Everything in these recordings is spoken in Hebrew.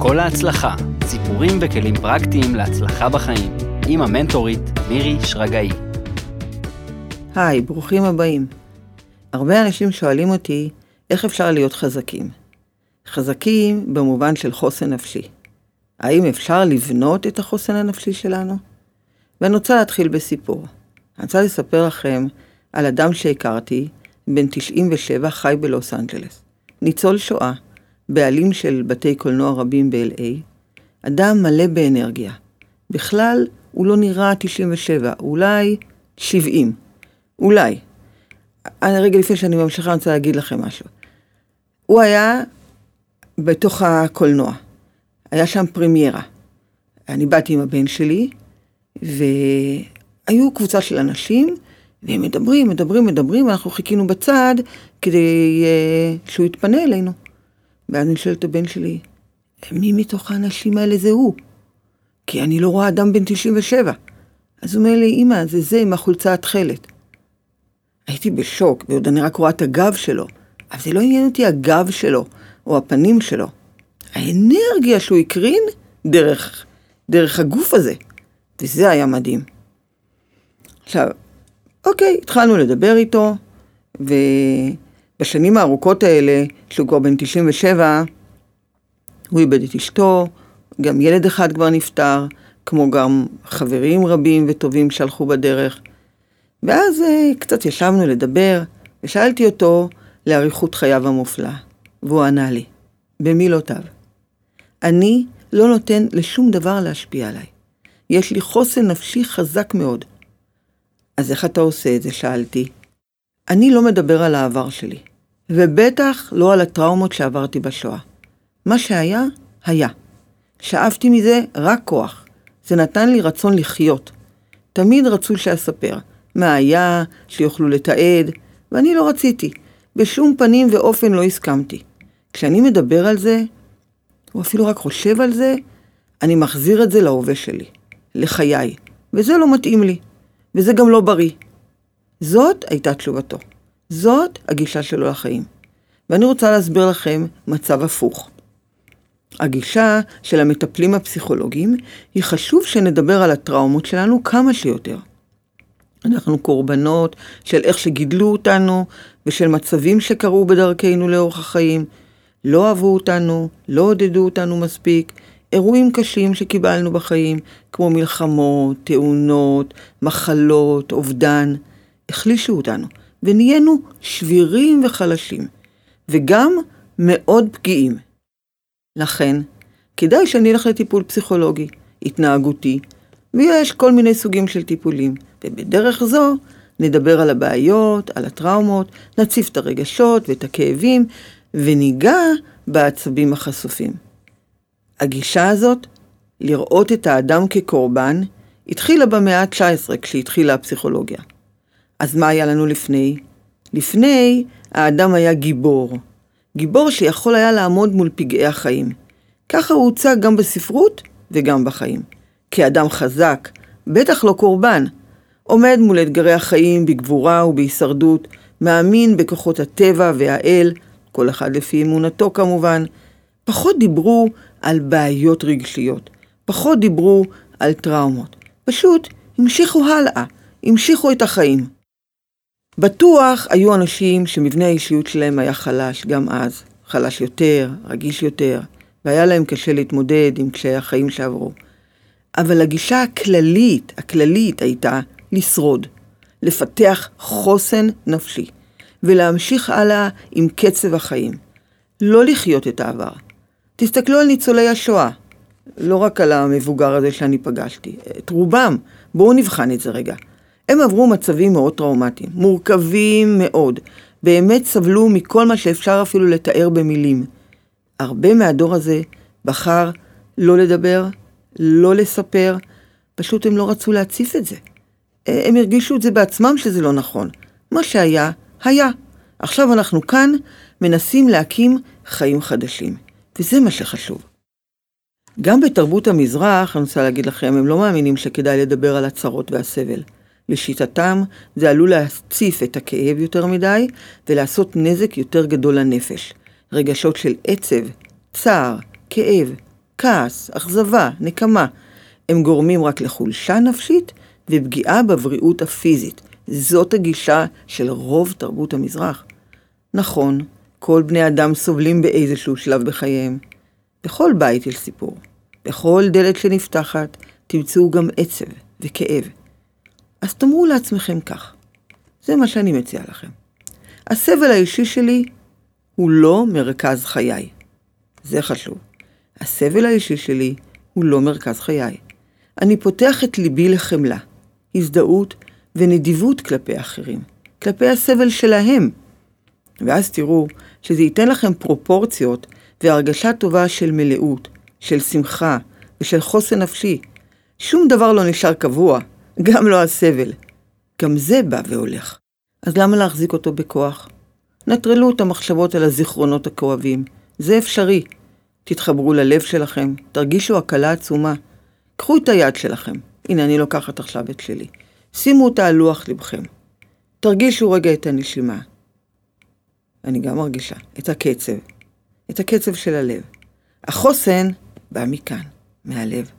כל ההצלחה, סיפורים וכלים פרקטיים להצלחה בחיים, עם המנטורית מירי שרגאי. היי, ברוכים הבאים. הרבה אנשים שואלים אותי, איך אפשר להיות חזקים? חזקים במובן של חוסן נפשי. האם אפשר לבנות את החוסן הנפשי שלנו? ואני רוצה להתחיל בסיפור. אני רוצה לספר לכם על אדם שהכרתי, בן 97, חי בלוס אנג'לס. ניצול שואה, בעלים של בתי קולנוע רבים ב-LA, אדם מלא באנרגיה. בכלל, הוא לא נראה 97, אולי 70. אולי. רגע לפני שאני ממשיכה, אני רוצה להגיד לכם משהו. הוא היה בתוך הקולנוע. היה שם פרמיירה. אני באתי עם הבן שלי, והיו קבוצה של אנשים, והם מדברים, מדברים, מדברים, ואנחנו חיכינו בצד כדי uh, שהוא יתפנה אלינו. ואז אני שואלת את הבן שלי, מי מתוך האנשים האלה זה הוא? כי אני לא רואה אדם בן 97. אז הוא אומר לי, אמא, זה זה עם החולצה התכלת. הייתי בשוק, ועוד אני רק רואה את הגב שלו. אבל זה לא עניין אותי הגב שלו, או הפנים שלו. האנרגיה שהוא הקרין דרך, דרך הגוף הזה. וזה היה מדהים. עכשיו, אוקיי, התחלנו לדבר איתו, ובשנים הארוכות האלה, שהוא כבר בן 97, הוא איבד את אשתו, גם ילד אחד כבר נפטר, כמו גם חברים רבים וטובים שהלכו בדרך. ואז אה, קצת ישבנו לדבר, ושאלתי אותו לאריכות חייו המופלאה, והוא ענה לי, במילותיו, אני לא נותן לשום דבר להשפיע עליי. יש לי חוסן נפשי חזק מאוד. אז איך אתה עושה את זה? שאלתי. אני לא מדבר על העבר שלי, ובטח לא על הטראומות שעברתי בשואה. מה שהיה, היה. שאבתי מזה רק כוח. זה נתן לי רצון לחיות. תמיד רצו שאספר מה היה, שיוכלו לתעד, ואני לא רציתי. בשום פנים ואופן לא הסכמתי. כשאני מדבר על זה, או אפילו רק חושב על זה, אני מחזיר את זה להווה שלי, לחיי, וזה לא מתאים לי, וזה גם לא בריא. זאת הייתה תשובתו. זאת הגישה שלו לחיים. ואני רוצה להסביר לכם מצב הפוך. הגישה של המטפלים הפסיכולוגיים היא חשוב שנדבר על הטראומות שלנו כמה שיותר. אנחנו קורבנות של איך שגידלו אותנו ושל מצבים שקרו בדרכנו לאורך החיים. לא אהבו אותנו, לא עודדו אותנו מספיק, אירועים קשים שקיבלנו בחיים, כמו מלחמות, תאונות, מחלות, אובדן, החלישו אותנו, ונהיינו שבירים וחלשים, וגם מאוד פגיעים. לכן, כדאי שאני אלך לטיפול פסיכולוגי, התנהגותי, ויש כל מיני סוגים של טיפולים, ובדרך זו נדבר על הבעיות, על הטראומות, נציף את הרגשות ואת הכאבים, וניגע בעצבים החשופים. הגישה הזאת, לראות את האדם כקורבן, התחילה במאה ה-19 כשהתחילה הפסיכולוגיה. אז מה היה לנו לפני? לפני, האדם היה גיבור. גיבור שיכול היה לעמוד מול פגעי החיים. ככה הוא הוצג גם בספרות וגם בחיים. כאדם חזק, בטח לא קורבן. עומד מול אתגרי החיים בגבורה ובהישרדות, מאמין בכוחות הטבע והאל, כל אחד לפי אמונתו כמובן. פחות דיברו על בעיות רגשיות, פחות דיברו על טראומות. פשוט המשיכו הלאה, המשיכו את החיים. בטוח היו אנשים שמבנה האישיות שלהם היה חלש גם אז, חלש יותר, רגיש יותר, והיה להם קשה להתמודד עם קשיי החיים שעברו. אבל הגישה הכללית, הכללית הייתה לשרוד, לפתח חוסן נפשי, ולהמשיך הלאה עם קצב החיים. לא לחיות את העבר. תסתכלו על ניצולי השואה, לא רק על המבוגר הזה שאני פגשתי, את רובם. בואו נבחן את זה רגע. הם עברו מצבים מאוד טראומטיים, מורכבים מאוד. באמת סבלו מכל מה שאפשר אפילו לתאר במילים. הרבה מהדור הזה בחר לא לדבר, לא לספר, פשוט הם לא רצו להציף את זה. הם הרגישו את זה בעצמם שזה לא נכון. מה שהיה, היה. עכשיו אנחנו כאן מנסים להקים חיים חדשים, וזה מה שחשוב. גם בתרבות המזרח, אני רוצה להגיד לכם, הם לא מאמינים שכדאי לדבר על הצרות והסבל. לשיטתם, זה עלול להציף את הכאב יותר מדי ולעשות נזק יותר גדול לנפש. רגשות של עצב, צער, כאב, כעס, אכזבה, נקמה, הם גורמים רק לחולשה נפשית ופגיעה בבריאות הפיזית. זאת הגישה של רוב תרבות המזרח. נכון, כל בני אדם סובלים באיזשהו שלב בחייהם. בכל בית יש סיפור. בכל דלת שנפתחת תמצאו גם עצב וכאב. אז תאמרו לעצמכם כך, זה מה שאני מציע לכם. הסבל האישי שלי הוא לא מרכז חיי. זה חשוב. הסבל האישי שלי הוא לא מרכז חיי. אני פותח את ליבי לחמלה, הזדהות ונדיבות כלפי אחרים, כלפי הסבל שלהם. ואז תראו שזה ייתן לכם פרופורציות והרגשה טובה של מלאות, של שמחה ושל חוסן נפשי. שום דבר לא נשאר קבוע, גם לא הסבל. גם זה בא והולך. אז למה להחזיק אותו בכוח? נטרלו את המחשבות על הזיכרונות הכואבים. זה אפשרי. תתחברו ללב שלכם, תרגישו הקלה עצומה. קחו את היד שלכם. הנה, אני לוקחת עכשיו את שלי. שימו אותה על לוח לבכם. תרגישו רגע את הנשימה. אני גם מרגישה את הקצב, את הקצב של הלב. החוסן בא מכאן, מהלב.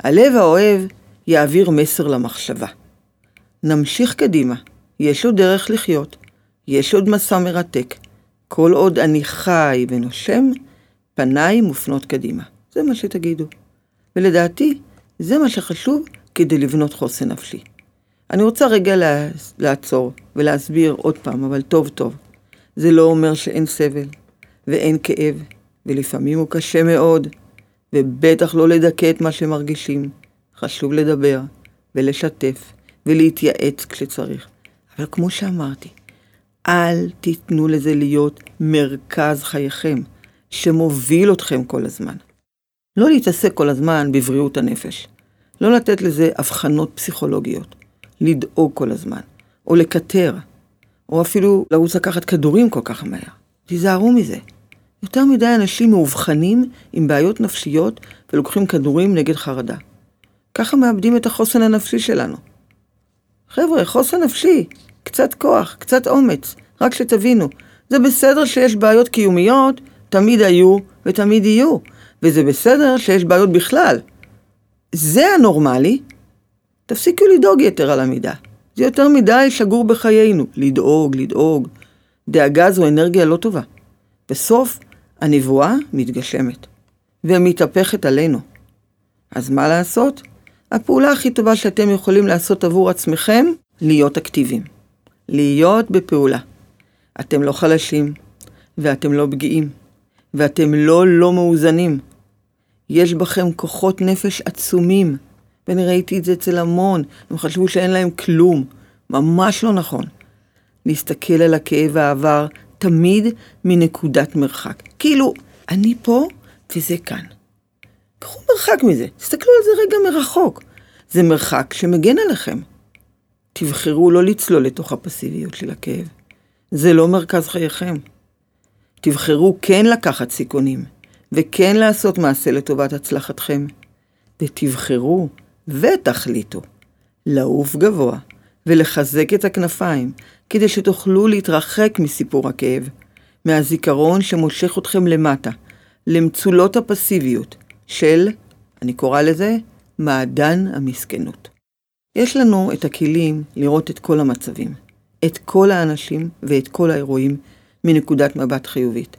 הלב האוהב יעביר מסר למחשבה. נמשיך קדימה, יש עוד דרך לחיות, יש עוד מסע מרתק. כל עוד אני חי ונושם, פניי מופנות קדימה. זה מה שתגידו. ולדעתי, זה מה שחשוב כדי לבנות חוסן נפשי. אני רוצה רגע לעצור ולהסביר עוד פעם, אבל טוב טוב. זה לא אומר שאין סבל ואין כאב, ולפעמים הוא קשה מאוד, ובטח לא לדכא את מה שמרגישים. חשוב לדבר ולשתף ולהתייעץ כשצריך. אבל כמו שאמרתי, אל תיתנו לזה להיות מרכז חייכם, שמוביל אתכם כל הזמן. לא להתעסק כל הזמן בבריאות הנפש. לא לתת לזה אבחנות פסיכולוגיות. לדאוג כל הזמן. או לקטר. או אפילו לרוץ לקחת כדורים כל כך מהר. תיזהרו מזה. יותר מדי אנשים מאובחנים עם בעיות נפשיות ולוקחים כדורים נגד חרדה. ככה מאבדים את החוסן הנפשי שלנו. חבר'ה, חוסן נפשי, קצת כוח, קצת אומץ, רק שתבינו, זה בסדר שיש בעיות קיומיות, תמיד היו ותמיד יהיו, וזה בסדר שיש בעיות בכלל. זה הנורמלי, תפסיקו לדאוג יתר על המידה. זה יותר מדי שגור בחיינו, לדאוג, לדאוג. דאגה זו אנרגיה לא טובה. בסוף, הנבואה מתגשמת, ומתהפכת עלינו. אז מה לעשות? הפעולה הכי טובה שאתם יכולים לעשות עבור עצמכם, להיות אקטיביים. להיות בפעולה. אתם לא חלשים, ואתם לא פגיעים, ואתם לא לא מאוזנים. יש בכם כוחות נפש עצומים, ואני ראיתי את זה אצל המון, הם חשבו שאין להם כלום. ממש לא נכון. להסתכל על הכאב העבר תמיד מנקודת מרחק. כאילו, אני פה וזה כאן. קחו מרחק מזה, תסתכלו על זה רגע מרחוק. זה מרחק שמגן עליכם. תבחרו לא לצלול לתוך הפסיביות של הכאב. זה לא מרכז חייכם. תבחרו כן לקחת סיכונים, וכן לעשות מעשה לטובת הצלחתכם. ותבחרו ותחליטו לעוף גבוה ולחזק את הכנפיים, כדי שתוכלו להתרחק מסיפור הכאב, מהזיכרון שמושך אתכם למטה, למצולות הפסיביות של, אני קורא לזה, מעדן המסכנות. יש לנו את הכלים לראות את כל המצבים, את כל האנשים ואת כל האירועים מנקודת מבט חיובית.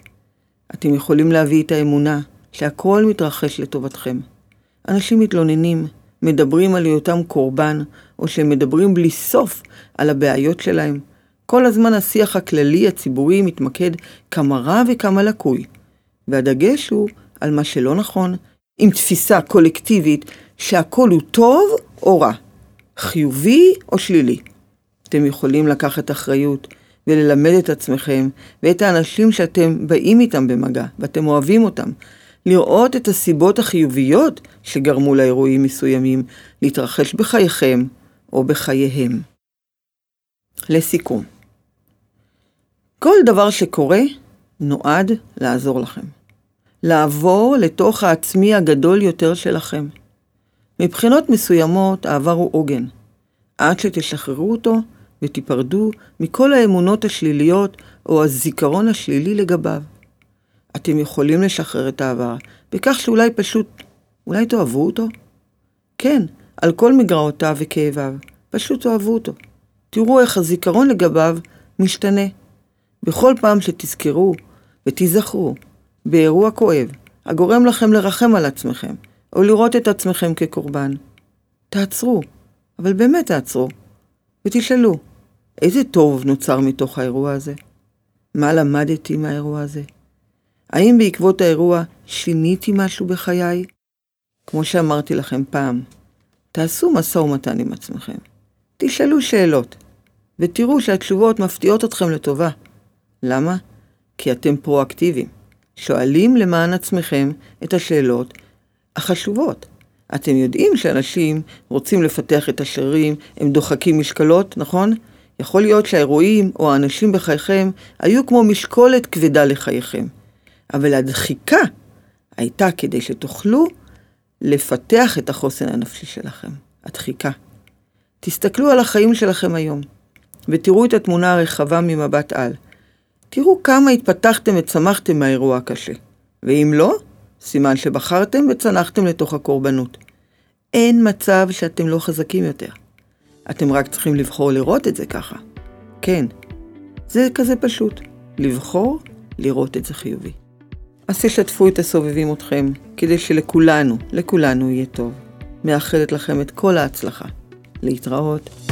אתם יכולים להביא את האמונה שהכל מתרחש לטובתכם. אנשים מתלוננים, מדברים על היותם קורבן, או שהם מדברים בלי סוף על הבעיות שלהם. כל הזמן השיח הכללי הציבורי מתמקד כמה רע וכמה לקוי, והדגש הוא על מה שלא נכון, עם תפיסה קולקטיבית שהכל הוא טוב או רע, חיובי או שלילי. אתם יכולים לקחת אחריות וללמד את עצמכם ואת האנשים שאתם באים איתם במגע ואתם אוהבים אותם, לראות את הסיבות החיוביות שגרמו לאירועים מסוימים להתרחש בחייכם או בחייהם. לסיכום, כל דבר שקורה נועד לעזור לכם. לעבור לתוך העצמי הגדול יותר שלכם. מבחינות מסוימות העבר הוא עוגן. עד שתשחררו אותו ותיפרדו מכל האמונות השליליות או הזיכרון השלילי לגביו. אתם יכולים לשחרר את העבר, בכך שאולי פשוט, אולי תאהבו אותו? כן, על כל מגרעותיו וכאביו, פשוט תאהבו אותו. תראו איך הזיכרון לגביו משתנה. בכל פעם שתזכרו ותיזכרו באירוע כואב, הגורם לכם לרחם על עצמכם, או לראות את עצמכם כקורבן, תעצרו, אבל באמת תעצרו, ותשאלו, איזה טוב נוצר מתוך האירוע הזה? מה למדתי מהאירוע הזה? האם בעקבות האירוע שיניתי משהו בחיי? כמו שאמרתי לכם פעם, תעשו משא ומתן עם עצמכם. תשאלו שאלות, ותראו שהתשובות מפתיעות אתכם לטובה. למה? כי אתם פרואקטיביים. שואלים למען עצמכם את השאלות החשובות. אתם יודעים שאנשים רוצים לפתח את השרירים, הם דוחקים משקלות, נכון? יכול להיות שהאירועים או האנשים בחייכם היו כמו משקולת כבדה לחייכם. אבל הדחיקה הייתה כדי שתוכלו לפתח את החוסן הנפשי שלכם. הדחיקה. תסתכלו על החיים שלכם היום, ותראו את התמונה הרחבה ממבט על. תראו כמה התפתחתם וצמחתם מהאירוע הקשה. ואם לא, סימן שבחרתם וצנחתם לתוך הקורבנות. אין מצב שאתם לא חזקים יותר. אתם רק צריכים לבחור לראות את זה ככה. כן, זה כזה פשוט. לבחור לראות את זה חיובי. אז תשתפו את הסובבים אתכם, כדי שלכולנו, לכולנו יהיה טוב. מאחלת לכם את כל ההצלחה. להתראות.